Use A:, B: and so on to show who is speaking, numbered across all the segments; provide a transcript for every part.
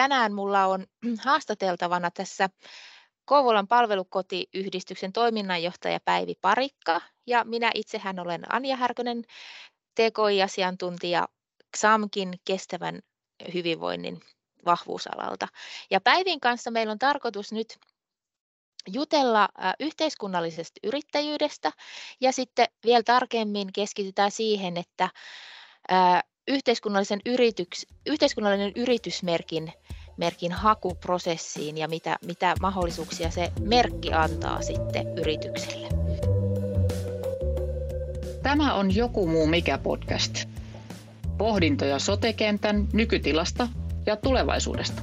A: tänään mulla on haastateltavana tässä Kouvolan palvelukotiyhdistyksen toiminnanjohtaja Päivi Parikka ja minä itsehän olen Anja Härkönen, TKI-asiantuntija XAMKin kestävän hyvinvoinnin vahvuusalalta. Ja Päivin kanssa meillä on tarkoitus nyt jutella yhteiskunnallisesta yrittäjyydestä ja sitten vielä tarkemmin keskitytään siihen, että yhteiskunnallisen yrityks, yhteiskunnallinen yritysmerkin merkin hakuprosessiin ja mitä, mitä mahdollisuuksia se merkki antaa sitten yritykselle.
B: Tämä on Joku muu mikä podcast. Pohdintoja sotekentän nykytilasta ja tulevaisuudesta.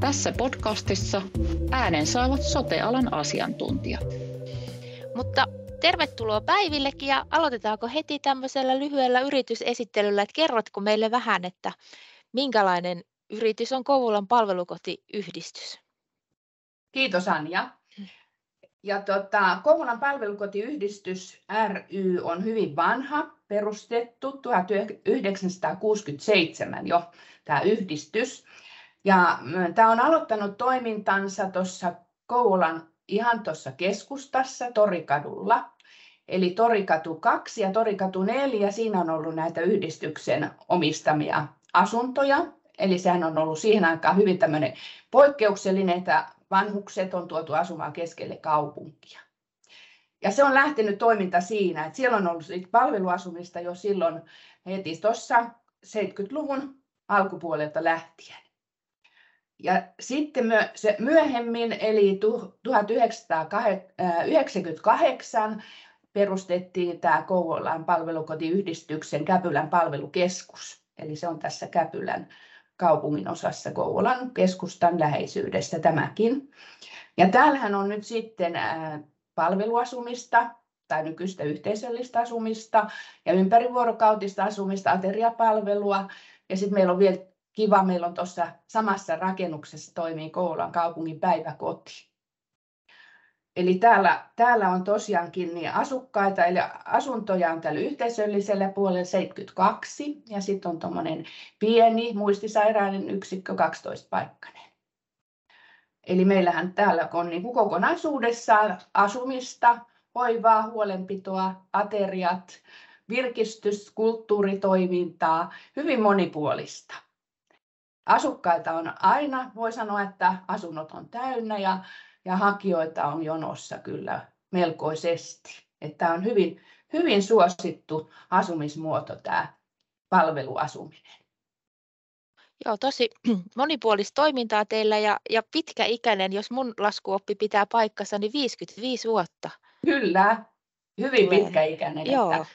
B: Tässä podcastissa äänen saavat sotealan asiantuntijat.
A: Mutta tervetuloa Päivillekin ja aloitetaanko heti tämmöisellä lyhyellä yritysesittelyllä, että kerrotko meille vähän, että minkälainen yritys on Kouvolan palvelukotiyhdistys?
C: Kiitos Anja. Ja tota, Kouvolan palvelukotiyhdistys ry on hyvin vanha, perustettu 1967 jo tämä yhdistys. Ja tämä on aloittanut toimintansa tuossa Kouvolan ihan tuossa keskustassa Torikadulla. Eli Torikatu 2 ja Torikatu 4, siinä on ollut näitä yhdistyksen omistamia asuntoja. Eli sehän on ollut siihen aikaan hyvin tämmöinen poikkeuksellinen, että vanhukset on tuotu asumaan keskelle kaupunkia. Ja se on lähtenyt toiminta siinä, että siellä on ollut palveluasumista jo silloin heti tuossa 70-luvun alkupuolelta lähtien. Ja sitten se myöhemmin, eli 1998, perustettiin tämä Kouvolan palvelukotiyhdistyksen Käpylän palvelukeskus. Eli se on tässä Käpylän kaupungin osassa Kouvolan keskustan läheisyydessä tämäkin. Ja täällähän on nyt sitten palveluasumista tai nykyistä yhteisöllistä asumista ja ympärivuorokautista asumista, ateriapalvelua. Ja sitten meillä on vielä kiva, meillä on tuossa samassa rakennuksessa toimii Kouvolan kaupungin päiväkoti. Eli täällä, täällä on tosiaankin niin asukkaita, eli asuntoja on tällä yhteisöllisellä puolella 72, ja sitten on tuommoinen pieni muistisairaiden yksikkö 12 paikkainen. Eli meillähän täällä on niin kuin kokonaisuudessaan asumista, hoivaa, huolenpitoa, ateriat, virkistys, kulttuuritoimintaa, hyvin monipuolista. Asukkaita on aina, voi sanoa, että asunnot on täynnä ja, ja hakijoita on jonossa kyllä melkoisesti. Tämä on hyvin, hyvin suosittu asumismuoto tämä palveluasuminen.
A: Joo, tosi monipuolista toimintaa teillä ja, ja pitkäikäinen, jos mun laskuoppi pitää paikkansa, niin 55 vuotta.
C: Kyllä, hyvin pitkäikäinen. Joo. Että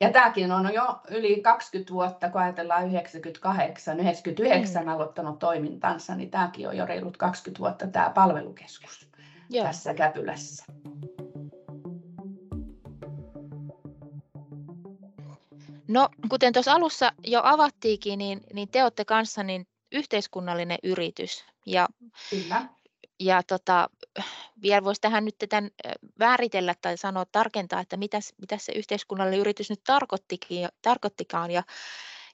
C: ja tämäkin on jo yli 20 vuotta, kun ajatellaan 98, 99 mm. aloittanut toimintansa, niin tämäkin on jo reilut 20 vuotta tämä palvelukeskus Joo. tässä Käpylässä.
A: No, kuten tuossa alussa jo avattiinkin, niin, niin te olette kanssa niin yhteiskunnallinen yritys. Ja Kyllä ja tota, vielä voisi tähän nyt tämän määritellä tai sanoa tarkentaa, että mitä, mitä se yhteiskunnallinen yritys nyt tarkoittikaan. Ja,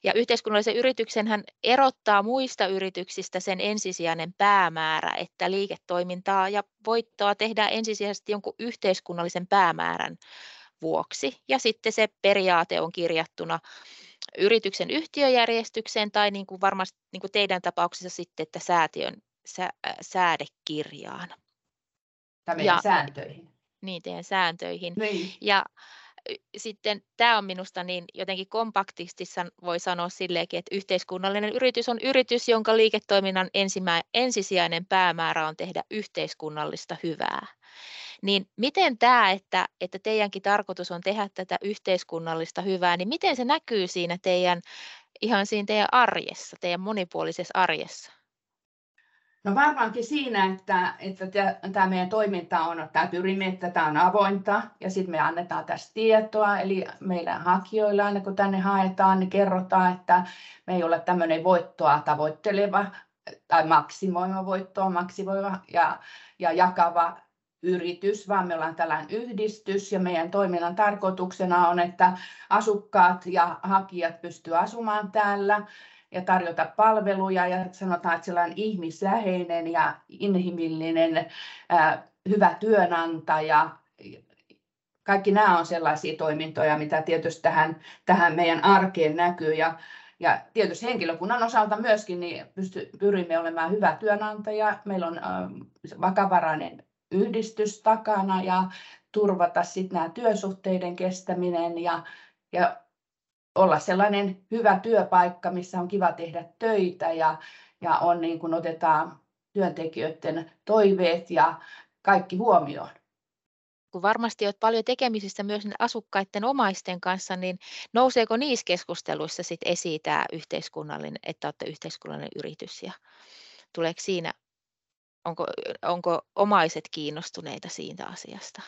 A: ja yhteiskunnallisen yrityksen hän erottaa muista yrityksistä sen ensisijainen päämäärä, että liiketoimintaa ja voittoa tehdään ensisijaisesti jonkun yhteiskunnallisen päämäärän vuoksi. Ja sitten se periaate on kirjattuna yrityksen yhtiöjärjestykseen tai niin kuin varmasti niin kuin teidän tapauksessa sitten, että säätiön sä, säädekirjaan.
C: Tai ja, sääntöihin.
A: Niin, teidän sääntöihin. Niin. Ja sitten tämä on minusta niin jotenkin kompaktisti voi sanoa silleenkin, että yhteiskunnallinen yritys on yritys, jonka liiketoiminnan ensimä, ensisijainen päämäärä on tehdä yhteiskunnallista hyvää. Niin miten tämä, että, että teidänkin tarkoitus on tehdä tätä yhteiskunnallista hyvää, niin miten se näkyy siinä teidän, ihan siinä teidän arjessa, teidän monipuolisessa arjessa?
C: No varmaankin siinä, että, että tämä meidän toiminta on, tämä pyrimme, että tämä on avointa ja sitten me annetaan tästä tietoa, eli meidän hakijoilla aina kun tänne haetaan, niin kerrotaan, että me ei ole tämmöinen voittoa tavoitteleva tai maksimoima voittoa maksimoiva ja, ja jakava yritys, vaan me ollaan tällainen yhdistys. Ja meidän toiminnan tarkoituksena on, että asukkaat ja hakijat pystyvät asumaan täällä ja tarjota palveluja ja sanotaan, että sellainen ihmisläheinen ja inhimillinen hyvä työnantaja. Kaikki nämä on sellaisia toimintoja, mitä tietysti tähän, tähän meidän arkeen näkyy ja ja tietysti henkilökunnan osalta myöskin niin pysty, pyrimme olemaan hyvä työnantaja. Meillä on vakavarainen yhdistys takana ja turvata sitten nämä työsuhteiden kestäminen ja, ja olla sellainen hyvä työpaikka, missä on kiva tehdä töitä ja, ja on niin kuin otetaan työntekijöiden toiveet ja kaikki huomioon
A: kun varmasti olet paljon tekemisissä myös asukkaiden omaisten kanssa, niin nouseeko niissä keskusteluissa sit esiin tämä yhteiskunnallinen, että olette yhteiskunnallinen yritys ja tuleeko siinä, onko, onko omaiset kiinnostuneita siitä asiasta?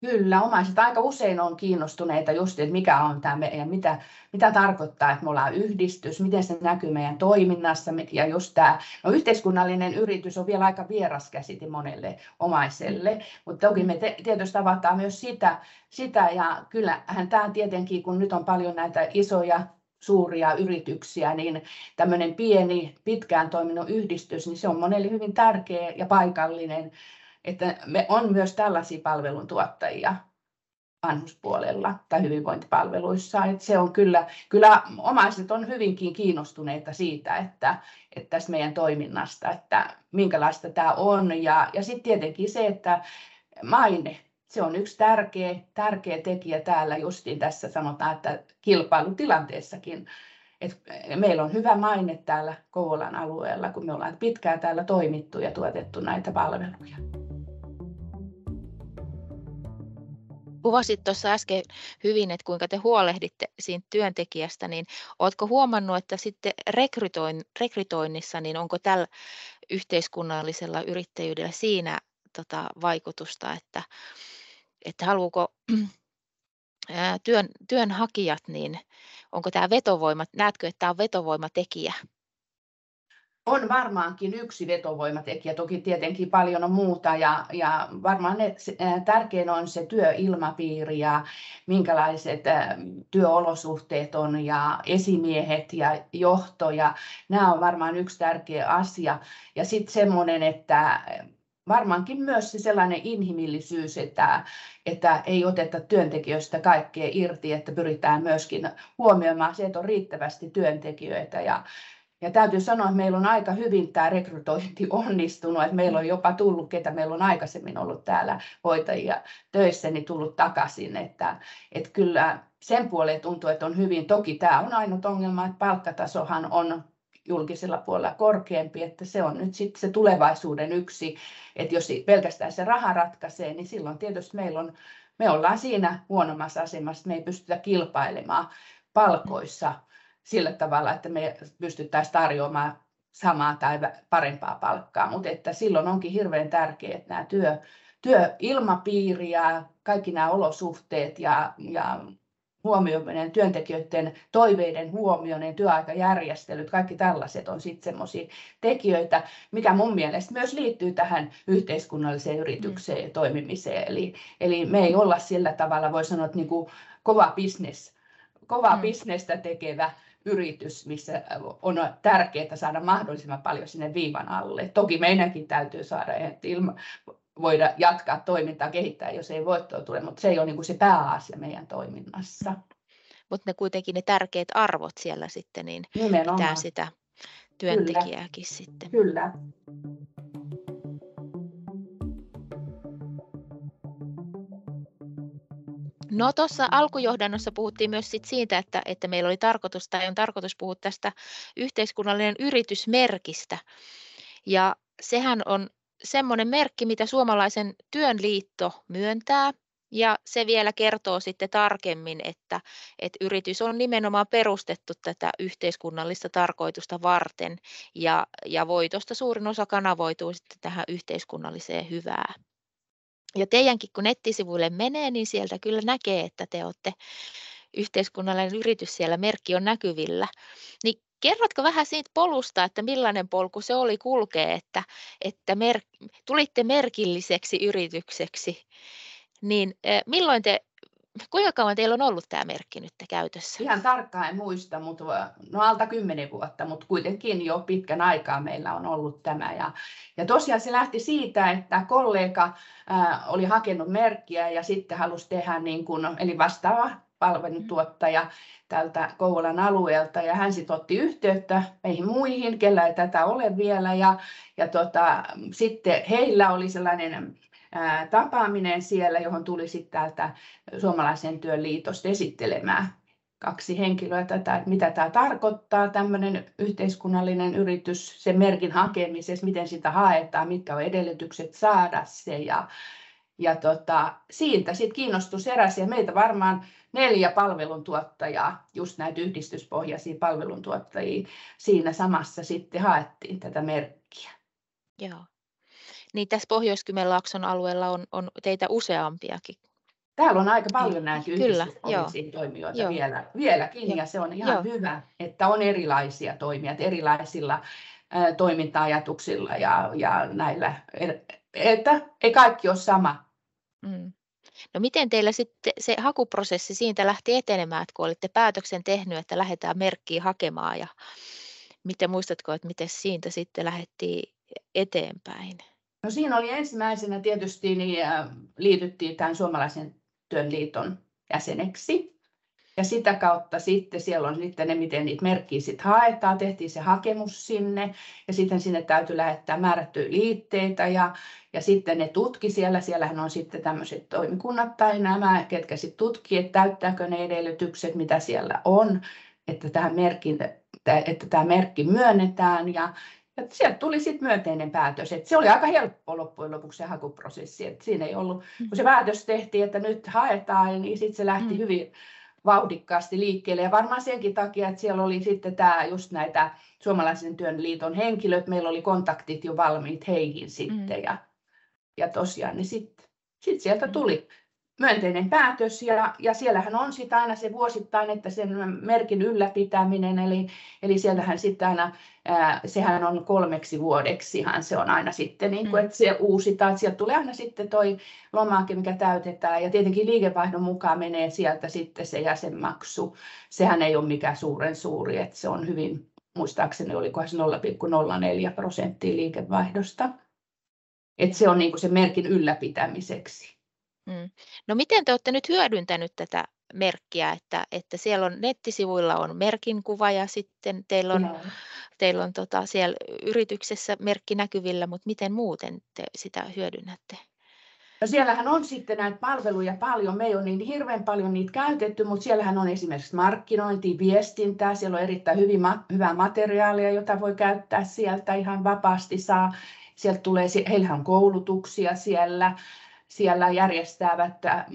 C: Kyllä, omaiset aika usein on kiinnostuneita just, että mikä on tämä meidän, mitä, mitä tarkoittaa, että me ollaan yhdistys, miten se näkyy meidän toiminnassa. Ja just tämä, no yhteiskunnallinen yritys on vielä aika vieras käsite monelle omaiselle, mutta toki me te, tietysti avataan myös sitä, sitä ja kyllähän tämä tietenkin, kun nyt on paljon näitä isoja suuria yrityksiä, niin tämmöinen pieni, pitkään toiminut yhdistys, niin se on monelle hyvin tärkeä ja paikallinen että me on myös tällaisia palveluntuottajia vanhuspuolella tai hyvinvointipalveluissa. Että se on kyllä, kyllä omaiset on hyvinkin kiinnostuneita siitä, että, että tästä meidän toiminnasta, että minkälaista tämä on. Ja, ja sitten tietenkin se, että maine, se on yksi tärkeä, tärkeä tekijä täällä justiin tässä sanotaan, että kilpailutilanteessakin. Et meillä on hyvä maine täällä Kouvolan alueella, kun me ollaan pitkään täällä toimittu ja tuotettu näitä palveluja.
A: Kuvasit tuossa äsken hyvin, että kuinka te huolehditte siitä työntekijästä, niin oletko huomannut, että sitten rekrytoin, rekrytoinnissa, niin onko tällä yhteiskunnallisella yrittäjyydellä siinä tota, vaikutusta, että, että haluuko työn, työnhakijat, niin onko tämä vetovoima, näetkö, että tämä on vetovoimatekijä
C: on varmaankin yksi vetovoimatekijä, toki tietenkin paljon on muuta ja, ja varmaan ne, tärkein on se työilmapiiri ja minkälaiset työolosuhteet on ja esimiehet ja johto ja nämä on varmaan yksi tärkeä asia. Ja sitten semmoinen, että varmaankin myös se sellainen inhimillisyys, että, että ei oteta työntekijöistä kaikkea irti, että pyritään myöskin huomioimaan se, että on riittävästi työntekijöitä ja ja täytyy sanoa, että meillä on aika hyvin tämä rekrytointi onnistunut, että meillä on jopa tullut, ketä meillä on aikaisemmin ollut täällä hoitajia töissä, niin tullut takaisin, että, että kyllä sen puoleen tuntuu, että on hyvin. Toki tämä on ainut ongelma, että palkkatasohan on julkisella puolella korkeampi, että se on nyt sitten se tulevaisuuden yksi, että jos pelkästään se raha ratkaisee, niin silloin tietysti meillä on, me ollaan siinä huonommassa asemassa, me ei pystytä kilpailemaan palkoissa sillä tavalla, että me pystyttäisiin tarjoamaan samaa tai parempaa palkkaa, mutta että silloin onkin hirveän tärkeää, että nämä työ, työilmapiiri ja kaikki nämä olosuhteet ja, ja huomioiminen, työntekijöiden toiveiden huomioiminen, työaikajärjestelyt, kaikki tällaiset on sitten semmoisia tekijöitä, mikä mun mielestä myös liittyy tähän yhteiskunnalliseen yritykseen ja toimimiseen. Eli, eli me ei olla sillä tavalla, voi sanoa, että niin kuin kova bisnes, kova mm. bisnestä tekevä yritys, missä on tärkeää saada mahdollisimman paljon sinne viivan alle. Toki meidänkin täytyy saada, että ilma, voida jatkaa toimintaa, kehittää, jos ei voittoa tule, mutta se ei ole niin kuin se pääasia meidän toiminnassa.
A: Mutta ne kuitenkin ne tärkeät arvot siellä sitten, niin Nimenomaan. pitää sitä työntekijääkin Kyllä. sitten.
C: Kyllä.
A: No tuossa alkujohdannossa puhuttiin myös sit siitä, että, että meillä oli tarkoitus tai on tarkoitus puhua tästä yhteiskunnallinen yritysmerkistä. Ja sehän on semmoinen merkki, mitä suomalaisen työnliitto myöntää. Ja se vielä kertoo sitten tarkemmin, että, että yritys on nimenomaan perustettu tätä yhteiskunnallista tarkoitusta varten ja, ja voitosta suurin osa kanavoituu sitten tähän yhteiskunnalliseen hyvään ja teidänkin kun nettisivuille menee, niin sieltä kyllä näkee, että te olette yhteiskunnallinen yritys siellä, merkki on näkyvillä. Niin kerrotko vähän siitä polusta, että millainen polku se oli kulkea, että, että mer, tulitte merkilliseksi yritykseksi, niin milloin te kuinka kauan teillä on ollut tämä merkki nyt käytössä?
C: Ihan tarkkaan en muista, mutta no alta kymmenen vuotta, mutta kuitenkin jo pitkän aikaa meillä on ollut tämä. Ja, ja tosiaan se lähti siitä, että kollega ää, oli hakenut merkkiä ja sitten halusi tehdä niin kuin, eli vastaava palveluntuottaja tältä Kouvolan alueelta ja hän sitten otti yhteyttä meihin muihin, kellä ei tätä ole vielä ja, ja tota, sitten heillä oli sellainen tapaaminen siellä, johon tuli sitten täältä Suomalaisen työn liitosta esittelemään kaksi henkilöä tätä, että mitä tämä tarkoittaa, tämmöinen yhteiskunnallinen yritys, sen merkin hakemisessa, miten sitä haetaan, mitkä on edellytykset saada se. Ja, ja tota, siitä sitten kiinnostus heräsi ja meitä varmaan neljä palveluntuottajaa, just näitä yhdistyspohjaisia palveluntuottajia, siinä samassa sitten haettiin tätä merkkiä.
A: Joo niin tässä Pohjois-Kymenlaakson alueella on, on teitä useampiakin.
C: Täällä on aika paljon näitä Kyllä, toimijoita joo. Vielä, vieläkin, joo. ja se on ihan joo. hyvä, että on erilaisia toimijat erilaisilla ä, toiminta-ajatuksilla ja, ja näillä, että ei kaikki ole sama.
A: Mm. No miten teillä sitten se hakuprosessi siitä lähti etenemään, että kun olitte päätöksen tehnyt, että lähdetään merkkiä hakemaan ja miten muistatko, että miten siitä sitten lähdettiin eteenpäin?
C: No siinä oli ensimmäisenä tietysti niin liityttiin tämän suomalaisen työn liiton jäseneksi. Ja sitä kautta sitten siellä on sitten ne, miten niitä merkkiä sitten haetaan, tehtiin se hakemus sinne ja sitten sinne täytyy lähettää määrättyjä liitteitä ja, ja sitten ne tutki siellä, siellähän on sitten tämmöiset toimikunnat tai nämä, ketkä sitten tutkii, että täyttääkö ne edellytykset, mitä siellä on, että, tähän merkin, että tämä merkki myönnetään. Ja, ja sieltä tuli sitten myönteinen päätös. Et se oli aika helppo loppujen lopuksi se hakuprosessi. Et siinä ei ollut, kun se mm. päätös tehtiin, että nyt haetaan, niin sitten se lähti mm. hyvin vauhdikkaasti liikkeelle. Ja varmaan senkin takia, että siellä oli sitten tämä just näitä Suomalaisen työn liiton henkilöt, meillä oli kontaktit jo valmiit heihin sitten. Mm. Ja, ja tosiaan niin sitten sit sieltä mm. tuli myönteinen päätös ja, ja siellähän on sitten aina se vuosittain, että sen merkin ylläpitäminen, eli, eli siellähän sitten aina, ää, sehän on kolmeksi vuodeksihan se on aina sitten, niin kuin, mm. että se uusitaan, että sieltä tulee aina sitten toi lomake, mikä täytetään ja tietenkin liikevaihdon mukaan menee sieltä sitten se jäsenmaksu, sehän ei ole mikään suuren suuri, että se on hyvin, muistaakseni olikohan se 0,04 prosenttia liikevaihdosta, että se on niin kuin se merkin ylläpitämiseksi.
A: Mm. No miten te olette nyt hyödyntänyt tätä merkkiä, että, että siellä on nettisivuilla on merkin kuva ja sitten teillä on, no. teillä on tota siellä yrityksessä merkki näkyvillä, mutta miten muuten te sitä hyödynnätte?
C: No siellähän on sitten näitä palveluja paljon, me ei ole niin hirveän paljon niitä käytetty, mutta siellähän on esimerkiksi markkinointi, viestintää, siellä on erittäin hyvin, hyvää materiaalia, jota voi käyttää sieltä ihan vapaasti saa. Sieltä tulee, heillähän on koulutuksia siellä, siellä järjestävät äh,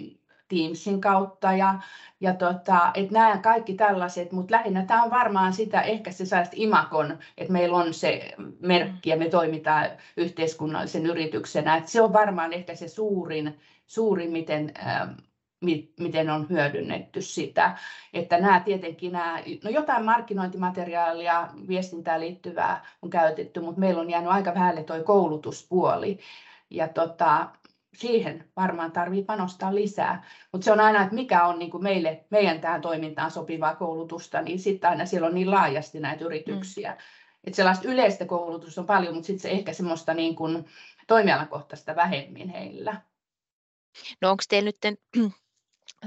C: Teamsin kautta ja, ja tota, että nämä kaikki tällaiset, mutta lähinnä tämä on varmaan sitä, ehkä se saa imakon, että meillä on se merkki ja me toimitaan yhteiskunnallisen yrityksenä, että se on varmaan ehkä se suurin, suurin miten, äh, miten on hyödynnetty sitä, että nämä tietenkin nämä, no jotain markkinointimateriaalia, viestintään liittyvää on käytetty, mutta meillä on jäänyt aika vähälle tuo koulutuspuoli, ja tota, siihen varmaan tarvii panostaa lisää. Mutta se on aina, että mikä on niin kuin meille, meidän tähän toimintaan sopivaa koulutusta, niin sitten aina siellä on niin laajasti näitä yrityksiä. Mm. Että sellaista yleistä koulutusta on paljon, mutta sitten se ehkä semmoista niin kuin toimialakohtaista vähemmin heillä.
A: No onko teillä nyt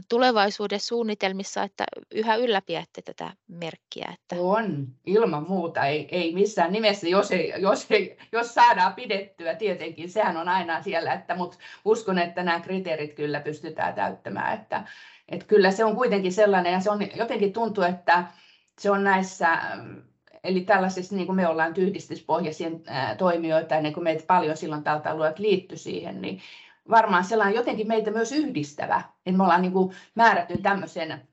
A: tulevaisuuden suunnitelmissa, että yhä ylläpidätte tätä merkkiä? Että...
C: On, ilman muuta. Ei, ei missään nimessä, jos, ei, jos, ei, jos saadaan pidettyä, tietenkin sehän on aina siellä, että, mutta uskon, että nämä kriteerit kyllä pystytään täyttämään. Että, että kyllä se on kuitenkin sellainen, ja se on jotenkin tuntuu, että se on näissä Eli tällaisissa, niin kuin me ollaan yhdistyspohjaisia toimijoita, niin kuin meitä paljon silloin tältä alueelta liittyi siihen, niin varmaan sellainen jotenkin meitä myös yhdistävä, että me ollaan niin kuin määrätty tämmöisen,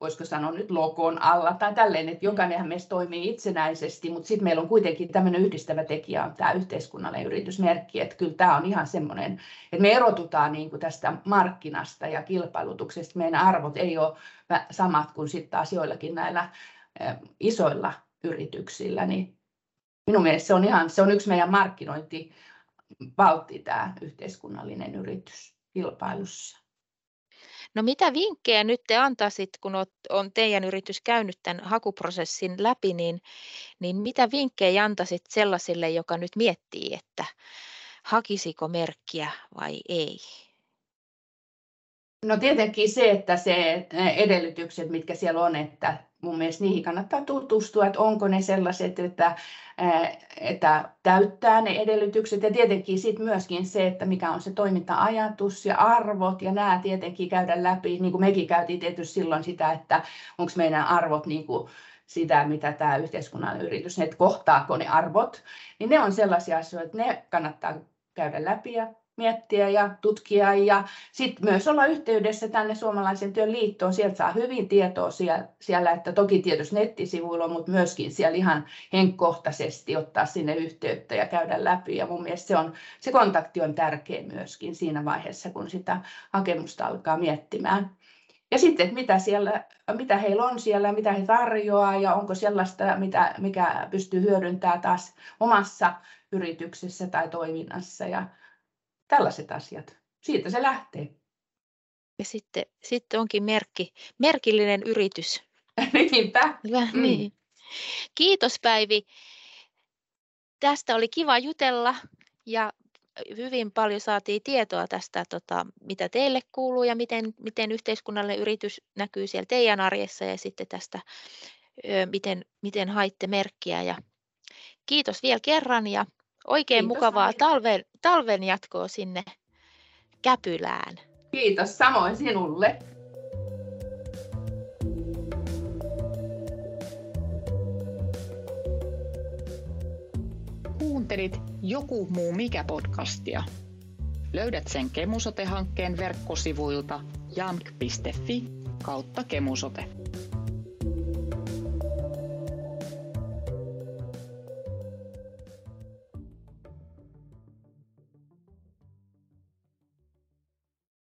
C: voisiko sanoa nyt logon alla tai tälleen, että jokainenhan meistä toimii itsenäisesti, mutta sitten meillä on kuitenkin tämmöinen yhdistävä tekijä on tämä yhteiskunnallinen yritysmerkki, että kyllä tämä on ihan semmoinen, että me erotutaan niin kuin tästä markkinasta ja kilpailutuksesta, meidän arvot ei ole samat kuin sitten taas joillakin näillä isoilla yrityksillä, niin minun mielestä se on, ihan, se on yksi meidän markkinointivaltti tämä yhteiskunnallinen yritys kilpailussa.
A: No mitä vinkkejä nyt te antaisit, kun on teidän yritys käynyt tämän hakuprosessin läpi, niin, niin mitä vinkkejä antaisit sellaisille, joka nyt miettii, että hakisiko merkkiä vai ei?
C: No tietenkin se, että se edellytykset, mitkä siellä on, että mun mielestä niihin kannattaa tutustua, että onko ne sellaiset, että, että täyttää ne edellytykset. Ja tietenkin sitten myöskin se, että mikä on se toiminta-ajatus ja arvot ja nämä tietenkin käydä läpi. Niin kuin mekin käytiin tietysti silloin sitä, että onko meidän arvot niin kuin sitä, mitä tämä yhteiskunnallinen yritys, että kohtaako ne arvot, niin ne on sellaisia asioita, että ne kannattaa käydä läpi ja miettiä ja tutkia ja sitten myös olla yhteydessä tänne Suomalaisen työn liittoon. Sieltä saa hyvin tietoa siellä, että toki tietysti nettisivuilla, mutta myöskin siellä ihan henkkohtaisesti ottaa sinne yhteyttä ja käydä läpi. Ja mun mielestä se, on, se kontakti on tärkeä myöskin siinä vaiheessa, kun sitä hakemusta alkaa miettimään. Ja sitten, että mitä, siellä, mitä heillä on siellä, mitä he tarjoaa ja onko sellaista, mitä, mikä pystyy hyödyntämään taas omassa yrityksessä tai toiminnassa. Ja Tällaiset asiat. Siitä se lähtee.
A: Ja sitten, sitten onkin merkki, merkillinen yritys.
C: Niinpä.
A: Mm. Niin. Kiitos Päivi. Tästä oli kiva jutella ja hyvin paljon saatiin tietoa tästä, tota, mitä teille kuuluu ja miten, miten yhteiskunnallinen yritys näkyy siellä teidän arjessa ja sitten tästä, miten, miten haitte merkkiä. Ja kiitos vielä kerran ja Oikein Kiitos, mukavaa talven, talven jatkoa sinne Käpylään.
C: Kiitos samoin sinulle.
B: Kuuntelit Joku muu mikä podcastia. Löydät sen Kemusote-hankkeen verkkosivuilta jamk.fi kautta kemusote.